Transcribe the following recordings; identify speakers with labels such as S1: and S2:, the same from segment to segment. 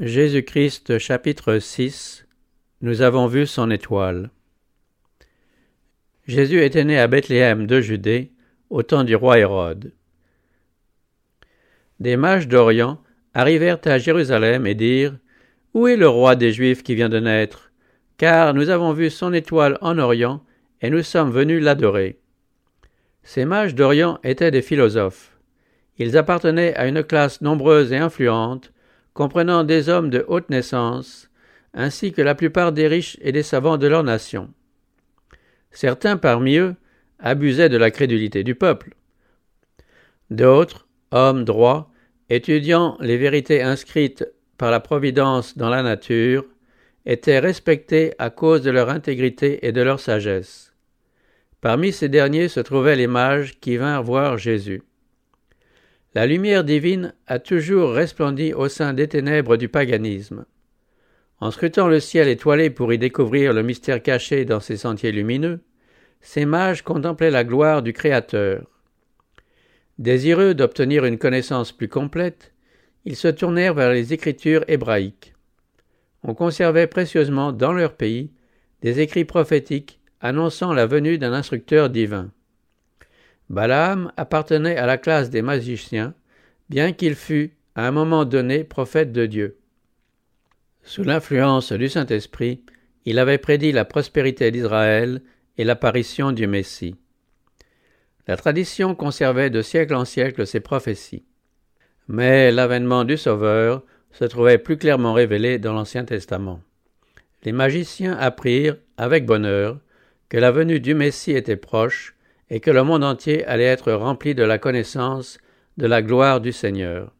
S1: Jésus-Christ chapitre 6 Nous avons vu son étoile. Jésus était né à Bethléem de Judée, au temps du roi Hérode. Des mages d'Orient arrivèrent à Jérusalem et dirent Où est le roi des Juifs qui vient de naître? Car nous avons vu son étoile en Orient, et nous sommes venus l'adorer. Ces mages d'Orient étaient des philosophes. Ils appartenaient à une classe nombreuse et influente, comprenant des hommes de haute naissance, ainsi que la plupart des riches et des savants de leur nation. Certains parmi eux abusaient de la crédulité du peuple. D'autres, hommes droits, étudiant les vérités inscrites par la Providence dans la nature, étaient respectés à cause de leur intégrité et de leur sagesse. Parmi ces derniers se trouvaient les mages qui vinrent voir Jésus. La lumière divine a toujours resplendi au sein des ténèbres du paganisme. En scrutant le ciel étoilé pour y découvrir le mystère caché dans ces sentiers lumineux, ces mages contemplaient la gloire du Créateur. Désireux d'obtenir une connaissance plus complète, ils se tournèrent vers les écritures hébraïques. On conservait précieusement dans leur pays des écrits prophétiques annonçant la venue d'un instructeur divin. Balaam appartenait à la classe des magiciens, bien qu'il fût, à un moment donné, prophète de Dieu. Sous l'influence du Saint-Esprit, il avait prédit la prospérité d'Israël et l'apparition du Messie. La tradition conservait de siècle en siècle ces prophéties. Mais l'avènement du Sauveur se trouvait plus clairement révélé dans l'Ancien Testament. Les magiciens apprirent, avec bonheur, que la venue du Messie était proche et que le monde entier allait être rempli de la connaissance de la gloire du Seigneur.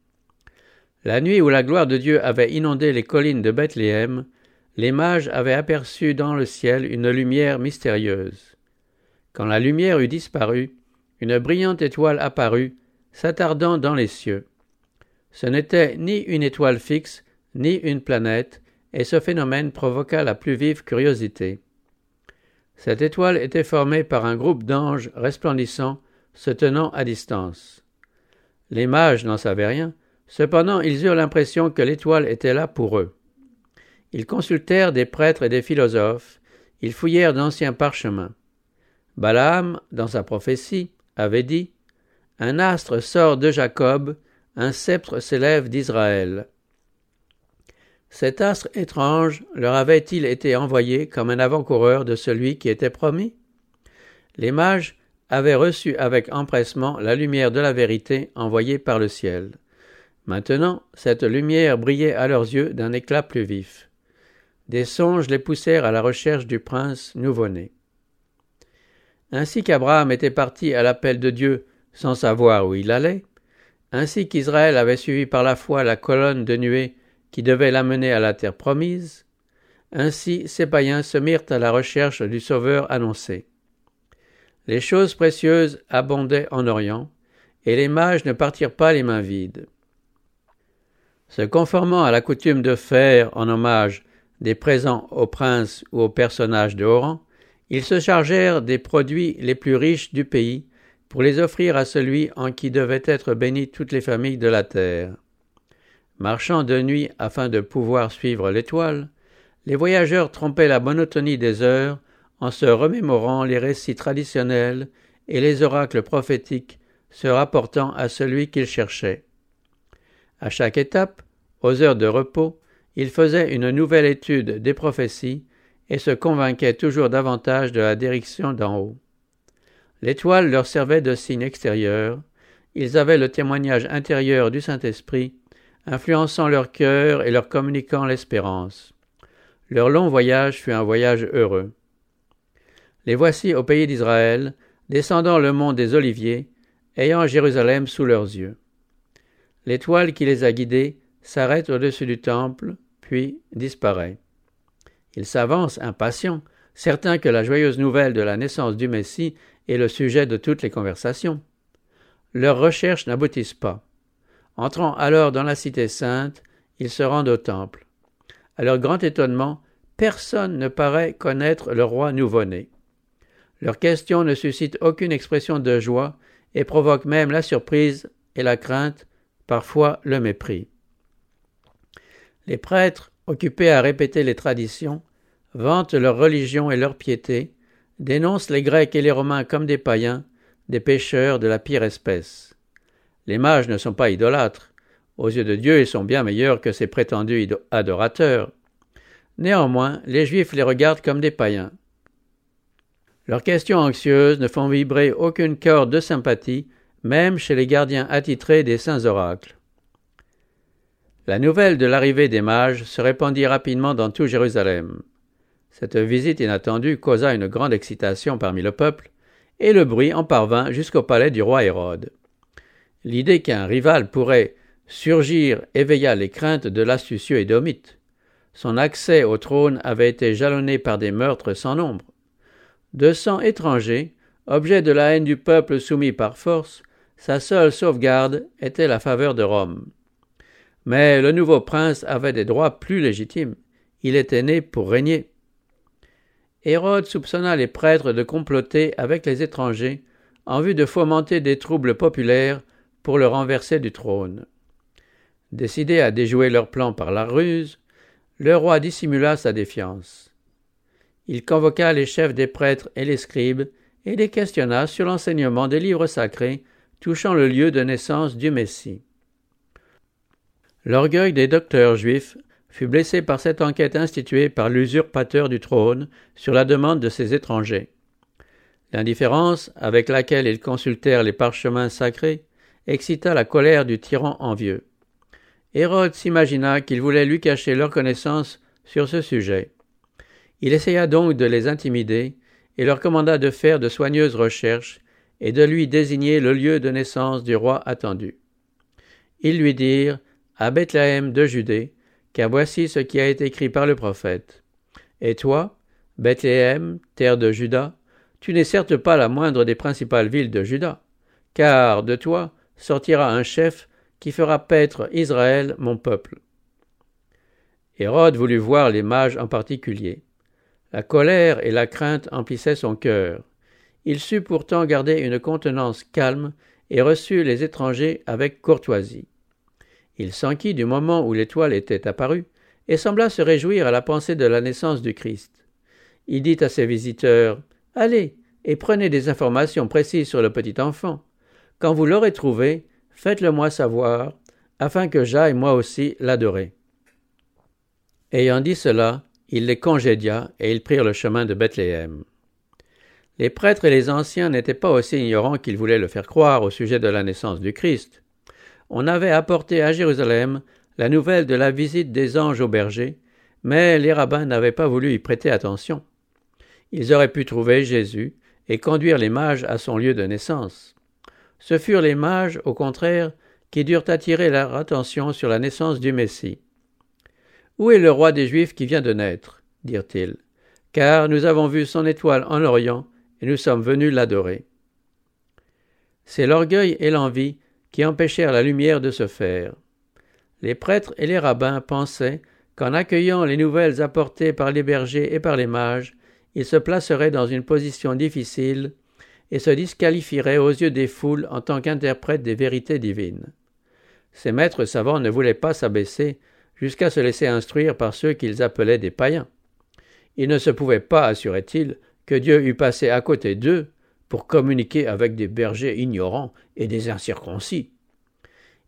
S1: La nuit où la gloire de Dieu avait inondé les collines de Bethléem, les mages avaient aperçu dans le ciel une lumière mystérieuse. Quand la lumière eut disparu, une brillante étoile apparut, s'attardant dans les cieux. Ce n'était ni une étoile fixe, ni une planète, et ce phénomène provoqua la plus vive curiosité. Cette étoile était formée par un groupe d'anges resplendissants se tenant à distance. Les mages n'en savaient rien, cependant ils eurent l'impression que l'étoile était là pour eux. Ils consultèrent des prêtres et des philosophes, ils fouillèrent d'anciens parchemins. Balaam, dans sa prophétie, avait dit Un astre sort de Jacob, un sceptre s'élève d'Israël. Cet astre étrange leur avait-il été envoyé comme un avant-coureur de celui qui était promis? Les mages avaient reçu avec empressement la lumière de la vérité envoyée par le ciel. Maintenant, cette lumière brillait à leurs yeux d'un éclat plus vif. Des songes les poussèrent à la recherche du prince nouveau-né. Ainsi qu'Abraham était parti à l'appel de Dieu sans savoir où il allait, ainsi qu'Israël avait suivi par la foi la colonne de nuée qui devait l'amener à la terre promise, ainsi ces païens se mirent à la recherche du Sauveur annoncé. Les choses précieuses abondaient en Orient, et les mages ne partirent pas les mains vides. Se conformant à la coutume de faire, en hommage, des présents aux princes ou aux personnages de rang, ils se chargèrent des produits les plus riches du pays pour les offrir à celui en qui devaient être bénies toutes les familles de la terre. Marchant de nuit afin de pouvoir suivre l'étoile, les voyageurs trompaient la monotonie des heures en se remémorant les récits traditionnels et les oracles prophétiques se rapportant à celui qu'ils cherchaient. À chaque étape, aux heures de repos, ils faisaient une nouvelle étude des prophéties et se convainquaient toujours davantage de la direction d'en haut. L'étoile leur servait de signe extérieur, ils avaient le témoignage intérieur du Saint-Esprit influençant leur cœur et leur communiquant l'espérance. Leur long voyage fut un voyage heureux. Les voici au pays d'Israël, descendant le mont des Oliviers, ayant Jérusalem sous leurs yeux. L'étoile qui les a guidés s'arrête au-dessus du temple, puis disparaît. Ils s'avancent impatients, certains que la joyeuse nouvelle de la naissance du Messie est le sujet de toutes les conversations. Leurs recherches n'aboutissent pas. Entrant alors dans la cité sainte, ils se rendent au temple. À leur grand étonnement, personne ne paraît connaître le roi nouveau-né. Leurs questions ne suscitent aucune expression de joie et provoquent même la surprise et la crainte, parfois le mépris. Les prêtres, occupés à répéter les traditions, vantent leur religion et leur piété, dénoncent les Grecs et les Romains comme des païens, des pécheurs de la pire espèce. Les mages ne sont pas idolâtres. Aux yeux de Dieu, ils sont bien meilleurs que ces prétendus adorateurs. Néanmoins, les Juifs les regardent comme des païens. Leurs questions anxieuses ne font vibrer aucune corde de sympathie, même chez les gardiens attitrés des saints oracles. La nouvelle de l'arrivée des mages se répandit rapidement dans tout Jérusalem. Cette visite inattendue causa une grande excitation parmi le peuple, et le bruit en parvint jusqu'au palais du roi Hérode. L'idée qu'un rival pourrait surgir éveilla les craintes de l'astucieux Édomite. Son accès au trône avait été jalonné par des meurtres sans nombre. Deux cents étrangers, objet de la haine du peuple soumis par force, sa seule sauvegarde était la faveur de Rome. Mais le nouveau prince avait des droits plus légitimes. Il était né pour régner. Hérode soupçonna les prêtres de comploter avec les étrangers en vue de fomenter des troubles populaires pour le renverser du trône. Décidé à déjouer leur plan par la ruse, le roi dissimula sa défiance. Il convoqua les chefs des prêtres et les scribes et les questionna sur l'enseignement des livres sacrés touchant le lieu de naissance du Messie. L'orgueil des docteurs juifs fut blessé par cette enquête instituée par l'usurpateur du trône sur la demande de ces étrangers. L'indifférence avec laquelle ils consultèrent les parchemins sacrés excita la colère du tyran envieux. Hérode s'imagina qu'il voulait lui cacher leur connaissance sur ce sujet. Il essaya donc de les intimider et leur commanda de faire de soigneuses recherches et de lui désigner le lieu de naissance du roi attendu. Ils lui dirent à Bethléem de Judée, car voici ce qui a été écrit par le prophète. Et toi, Bethléem, terre de Juda, tu n'es certes pas la moindre des principales villes de Juda, car de toi sortira un chef qui fera paître Israël, mon peuple. Hérode voulut voir les mages en particulier. La colère et la crainte emplissaient son cœur. Il sut pourtant garder une contenance calme et reçut les étrangers avec courtoisie. Il s'enquit du moment où l'étoile était apparue, et sembla se réjouir à la pensée de la naissance du Christ. Il dit à ses visiteurs Allez et prenez des informations précises sur le petit enfant. Quand vous l'aurez trouvé, faites-le moi savoir, afin que j'aille moi aussi l'adorer. Ayant dit cela, il les congédia, et ils prirent le chemin de Bethléem. Les prêtres et les anciens n'étaient pas aussi ignorants qu'ils voulaient le faire croire au sujet de la naissance du Christ on avait apporté à Jérusalem la nouvelle de la visite des anges au berger, mais les rabbins n'avaient pas voulu y prêter attention. Ils auraient pu trouver Jésus et conduire les mages à son lieu de naissance. Ce furent les mages, au contraire, qui durent attirer leur attention sur la naissance du Messie. Où est le roi des Juifs qui vient de naître? dirent-ils, car nous avons vu son étoile en Orient et nous sommes venus l'adorer. C'est l'orgueil et l'envie qui empêchèrent la lumière de se faire. Les prêtres et les rabbins pensaient qu'en accueillant les nouvelles apportées par les bergers et par les mages, ils se placeraient dans une position difficile et se disqualifieraient aux yeux des foules en tant qu'interprètes des vérités divines. Ces maîtres savants ne voulaient pas s'abaisser jusqu'à se laisser instruire par ceux qu'ils appelaient des païens. Il ne se pouvait pas, assurait-il, que Dieu eût passé à côté d'eux pour communiquer avec des bergers ignorants et des incirconcis.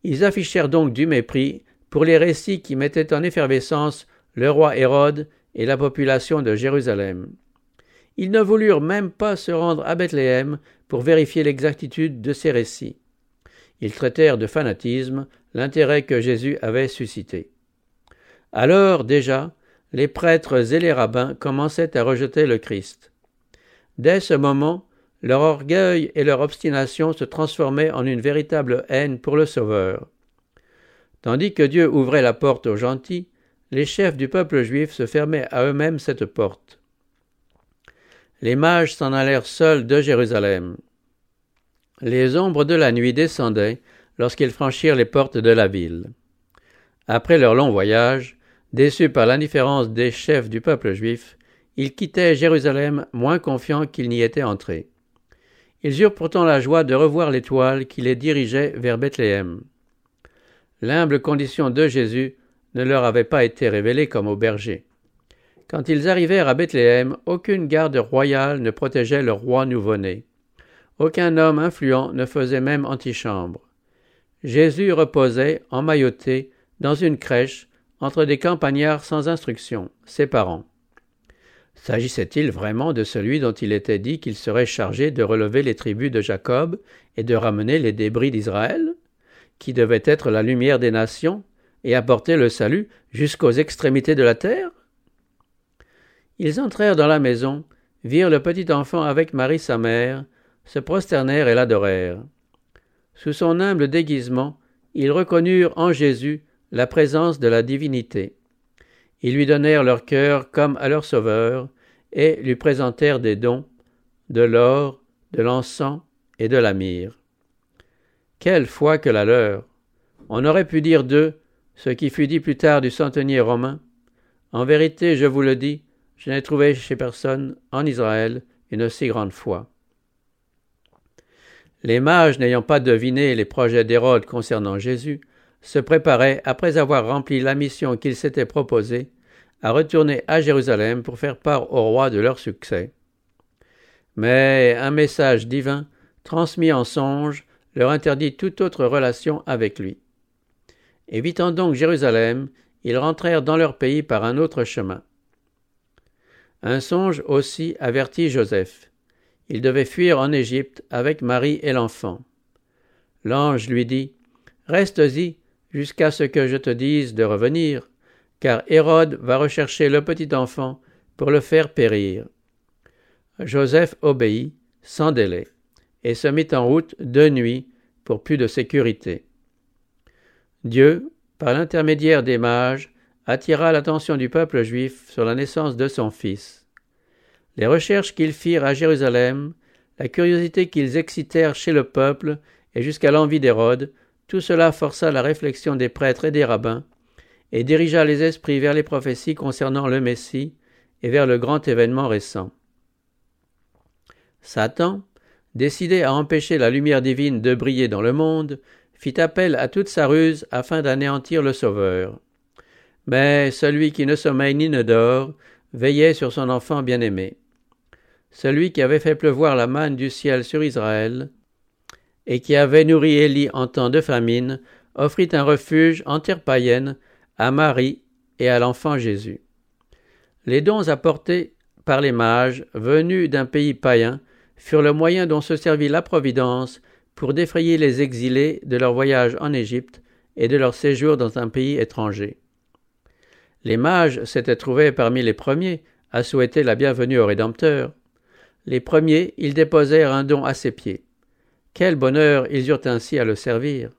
S1: Ils affichèrent donc du mépris pour les récits qui mettaient en effervescence le roi Hérode et la population de Jérusalem. Ils ne voulurent même pas se rendre à Bethléem pour vérifier l'exactitude de ces récits. Ils traitèrent de fanatisme l'intérêt que Jésus avait suscité. Alors déjà, les prêtres et les rabbins commençaient à rejeter le Christ. Dès ce moment, leur orgueil et leur obstination se transformaient en une véritable haine pour le Sauveur. Tandis que Dieu ouvrait la porte aux gentils, les chefs du peuple juif se fermaient à eux-mêmes cette porte. Les mages s'en allèrent seuls de Jérusalem. Les ombres de la nuit descendaient lorsqu'ils franchirent les portes de la ville. Après leur long voyage, déçus par l'indifférence des chefs du peuple juif, ils quittaient Jérusalem moins confiants qu'ils n'y étaient entrés. Ils eurent pourtant la joie de revoir l'étoile qui les dirigeait vers Bethléem. L'humble condition de Jésus ne leur avait pas été révélé comme au berger. Quand ils arrivèrent à Bethléem, aucune garde royale ne protégeait le roi nouveau-né. Aucun homme influent ne faisait même antichambre. Jésus reposait, emmailloté, dans une crèche, entre des campagnards sans instruction, ses parents. S'agissait-il vraiment de celui dont il était dit qu'il serait chargé de relever les tribus de Jacob et de ramener les débris d'Israël, qui devait être la lumière des nations et apporter le salut jusqu'aux extrémités de la terre? Ils entrèrent dans la maison, virent le petit enfant avec Marie sa mère, se prosternèrent et l'adorèrent. Sous son humble déguisement, ils reconnurent en Jésus la présence de la divinité. Ils lui donnèrent leur cœur comme à leur Sauveur, et lui présentèrent des dons, de l'or, de l'encens et de la myrrhe. Quelle foi que la leur. On aurait pu dire d'eux ce qui fut dit plus tard du centenier romain. En vérité, je vous le dis, je n'ai trouvé chez personne en Israël une si grande foi. Les mages, n'ayant pas deviné les projets d'Hérode concernant Jésus, se préparaient, après avoir rempli la mission qu'ils s'étaient proposée, à retourner à Jérusalem pour faire part au roi de leur succès. Mais un message divin, transmis en songe, leur interdit toute autre relation avec lui. Évitant donc Jérusalem, ils rentrèrent dans leur pays par un autre chemin. Un songe aussi avertit Joseph. Il devait fuir en Égypte avec Marie et l'enfant. L'ange lui dit Reste-y jusqu'à ce que je te dise de revenir, car Hérode va rechercher le petit enfant pour le faire périr. Joseph obéit sans délai et se mit en route de nuit pour plus de sécurité. Dieu, par l'intermédiaire des mages, attira l'attention du peuple juif sur la naissance de son fils. Les recherches qu'ils firent à Jérusalem, la curiosité qu'ils excitèrent chez le peuple et jusqu'à l'envie d'Hérode, tout cela força la réflexion des prêtres et des rabbins, et dirigea les esprits vers les prophéties concernant le Messie et vers le grand événement récent. Satan, décidé à empêcher la lumière divine de briller dans le monde, fit appel à toute sa ruse afin d'anéantir le Sauveur. Mais celui qui ne sommeille ni ne dort veillait sur son enfant bien-aimé celui qui avait fait pleuvoir la manne du ciel sur Israël, et qui avait nourri Élie en temps de famine, offrit un refuge en terre païenne à Marie et à l'enfant Jésus. Les dons apportés par les mages venus d'un pays païen furent le moyen dont se servit la Providence pour défrayer les exilés de leur voyage en Égypte et de leur séjour dans un pays étranger. Les mages s'étaient trouvés parmi les premiers à souhaiter la bienvenue au Rédempteur. Les premiers, ils déposèrent un don à ses pieds. Quel bonheur ils eurent ainsi à le servir.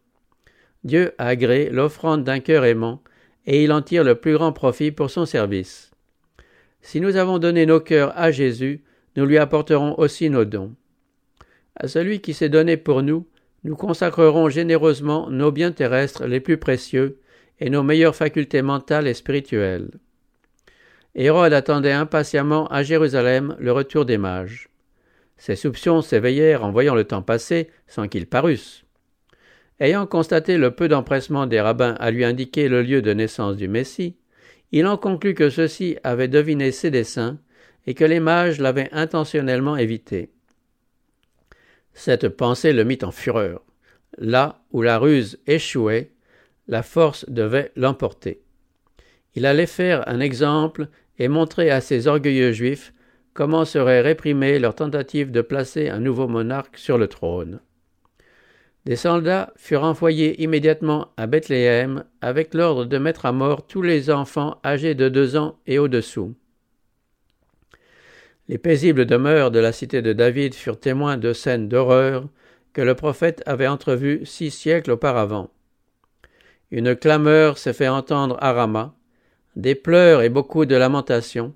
S1: Dieu a l'offrande d'un cœur aimant, et il en tire le plus grand profit pour son service. Si nous avons donné nos cœurs à Jésus, nous lui apporterons aussi nos dons. À celui qui s'est donné pour nous, nous consacrerons généreusement nos biens terrestres les plus précieux et nos meilleures facultés mentales et spirituelles. Hérode attendait impatiemment à Jérusalem le retour des mages. Ses soupçons s'éveillèrent en voyant le temps passer sans qu'ils parussent. Ayant constaté le peu d'empressement des rabbins à lui indiquer le lieu de naissance du Messie, il en conclut que ceux-ci avaient deviné ses desseins et que les mages l'avaient intentionnellement évité. Cette pensée le mit en fureur. Là où la ruse échouait, la force devait l'emporter. Il allait faire un exemple et montrer à ces orgueilleux juifs comment serait réprimée leur tentative de placer un nouveau monarque sur le trône. Des soldats furent envoyés immédiatement à Bethléem avec l'ordre de mettre à mort tous les enfants âgés de deux ans et au-dessous. Les paisibles demeures de la cité de David furent témoins de scènes d'horreur que le prophète avait entrevues six siècles auparavant. Une clameur s'est fait entendre à Rama, des pleurs et beaucoup de lamentations.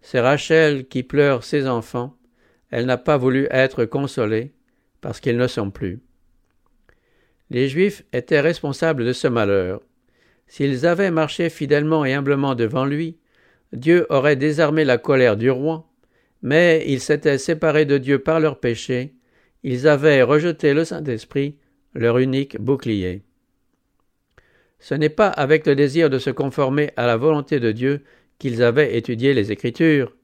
S1: C'est Rachel qui pleure ses enfants. Elle n'a pas voulu être consolée, parce qu'ils ne sont plus. Les Juifs étaient responsables de ce malheur. S'ils avaient marché fidèlement et humblement devant lui, Dieu aurait désarmé la colère du roi, mais ils s'étaient séparés de Dieu par leur péché, ils avaient rejeté le Saint-Esprit, leur unique bouclier. Ce n'est pas avec le désir de se conformer à la volonté de Dieu qu'ils avaient étudié les Écritures.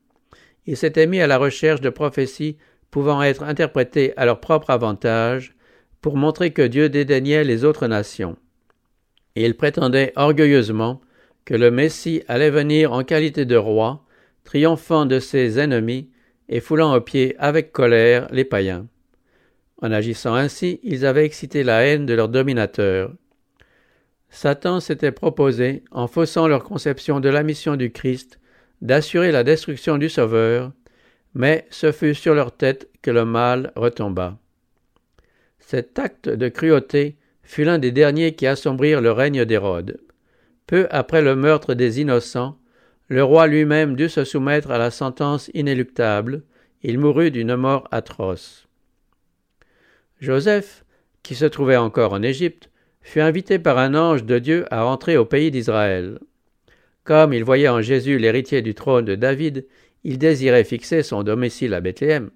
S1: Ils s'étaient mis à la recherche de prophéties pouvant être interprétées à leur propre avantage, pour montrer que Dieu dédaignait les autres nations. Ils prétendaient orgueilleusement que le Messie allait venir en qualité de roi, triomphant de ses ennemis et foulant aux pieds avec colère les païens. En agissant ainsi, ils avaient excité la haine de leur dominateur. Satan s'était proposé, en faussant leur conception de la mission du Christ, d'assurer la destruction du Sauveur, mais ce fut sur leur tête que le mal retomba. Cet acte de cruauté fut l'un des derniers qui assombrirent le règne d'Hérode. Peu après le meurtre des innocents, le roi lui-même dut se soumettre à la sentence inéluctable, il mourut d'une mort atroce. Joseph, qui se trouvait encore en Égypte, fut invité par un ange de Dieu à entrer au pays d'Israël. Comme il voyait en Jésus l'héritier du trône de David, il désirait fixer son domicile à Bethléem.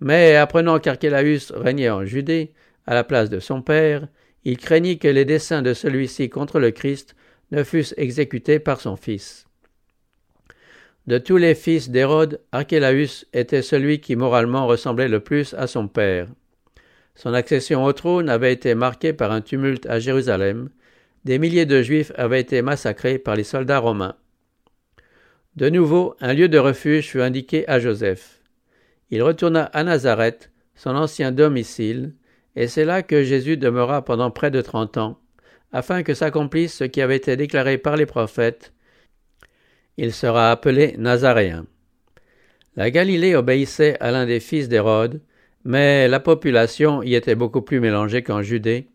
S1: Mais apprenant qu'Archélaüs régnait en Judée, à la place de son père, il craignit que les desseins de celui-ci contre le Christ ne fussent exécutés par son fils. De tous les fils d'Hérode, Archélaüs était celui qui moralement ressemblait le plus à son père. Son accession au trône avait été marquée par un tumulte à Jérusalem, des milliers de Juifs avaient été massacrés par les soldats romains. De nouveau, un lieu de refuge fut indiqué à Joseph. Il retourna à Nazareth, son ancien domicile, et c'est là que Jésus demeura pendant près de trente ans, afin que s'accomplisse ce qui avait été déclaré par les prophètes. Il sera appelé Nazaréen. La Galilée obéissait à l'un des fils d'Hérode, mais la population y était beaucoup plus mélangée qu'en Judée,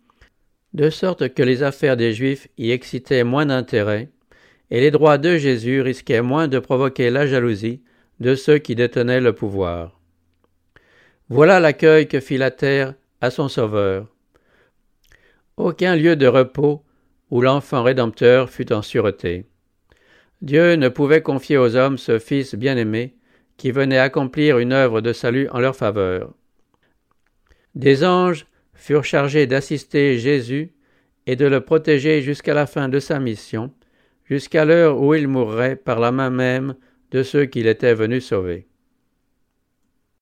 S1: de sorte que les affaires des Juifs y excitaient moins d'intérêt, et les droits de Jésus risquaient moins de provoquer la jalousie de ceux qui détenaient le pouvoir. Voilà l'accueil que fit la terre à son Sauveur. Aucun lieu de repos où l'enfant rédempteur fut en sûreté. Dieu ne pouvait confier aux hommes ce Fils bien-aimé qui venait accomplir une œuvre de salut en leur faveur. Des anges furent chargés d'assister Jésus et de le protéger jusqu'à la fin de sa mission, jusqu'à l'heure où il mourrait par la main même de ceux qu'il était venu sauver.